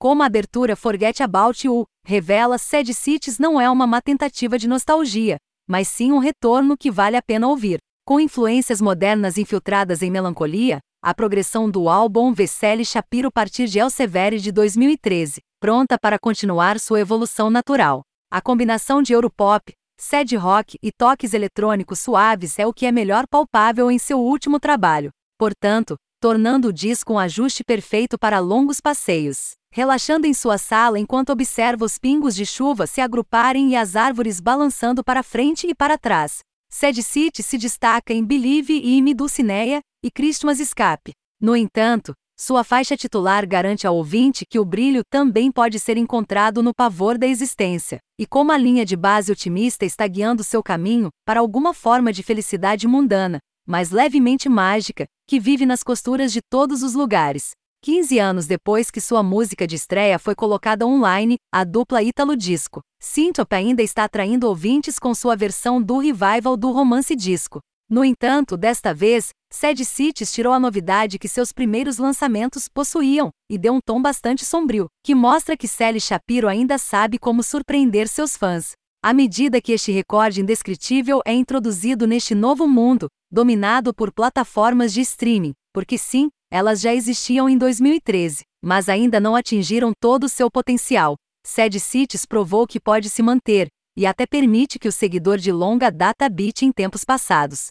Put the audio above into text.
Como a abertura Forget About You revela, Sad Cities não é uma má tentativa de nostalgia, mas sim um retorno que vale a pena ouvir. Com influências modernas infiltradas em melancolia, a progressão do álbum Vesely Shapiro partir de Elsevier de 2013, pronta para continuar sua evolução natural. A combinação de Europop, sad rock e toques eletrônicos suaves é o que é melhor palpável em seu último trabalho. Portanto, tornando o disco um ajuste perfeito para longos passeios. Relaxando em sua sala enquanto observa os pingos de chuva se agruparem e as árvores balançando para frente e para trás. Sad City se destaca em Believe e Dulcinea e Christmas Escape. No entanto, sua faixa titular garante ao ouvinte que o brilho também pode ser encontrado no pavor da existência, e como a linha de base otimista está guiando seu caminho para alguma forma de felicidade mundana, mas levemente mágica, que vive nas costuras de todos os lugares. 15 anos depois que sua música de estreia foi colocada online, a dupla Ítalo Disco, Synthop ainda está atraindo ouvintes com sua versão do revival do romance disco. No entanto, desta vez, Sad Cities tirou a novidade que seus primeiros lançamentos possuíam, e deu um tom bastante sombrio, que mostra que Sally Shapiro ainda sabe como surpreender seus fãs. À medida que este recorde indescritível é introduzido neste novo mundo, dominado por plataformas de streaming, porque sim, elas já existiam em 2013, mas ainda não atingiram todo o seu potencial. Sad Cities provou que pode se manter, e até permite que o seguidor de longa data habite em tempos passados.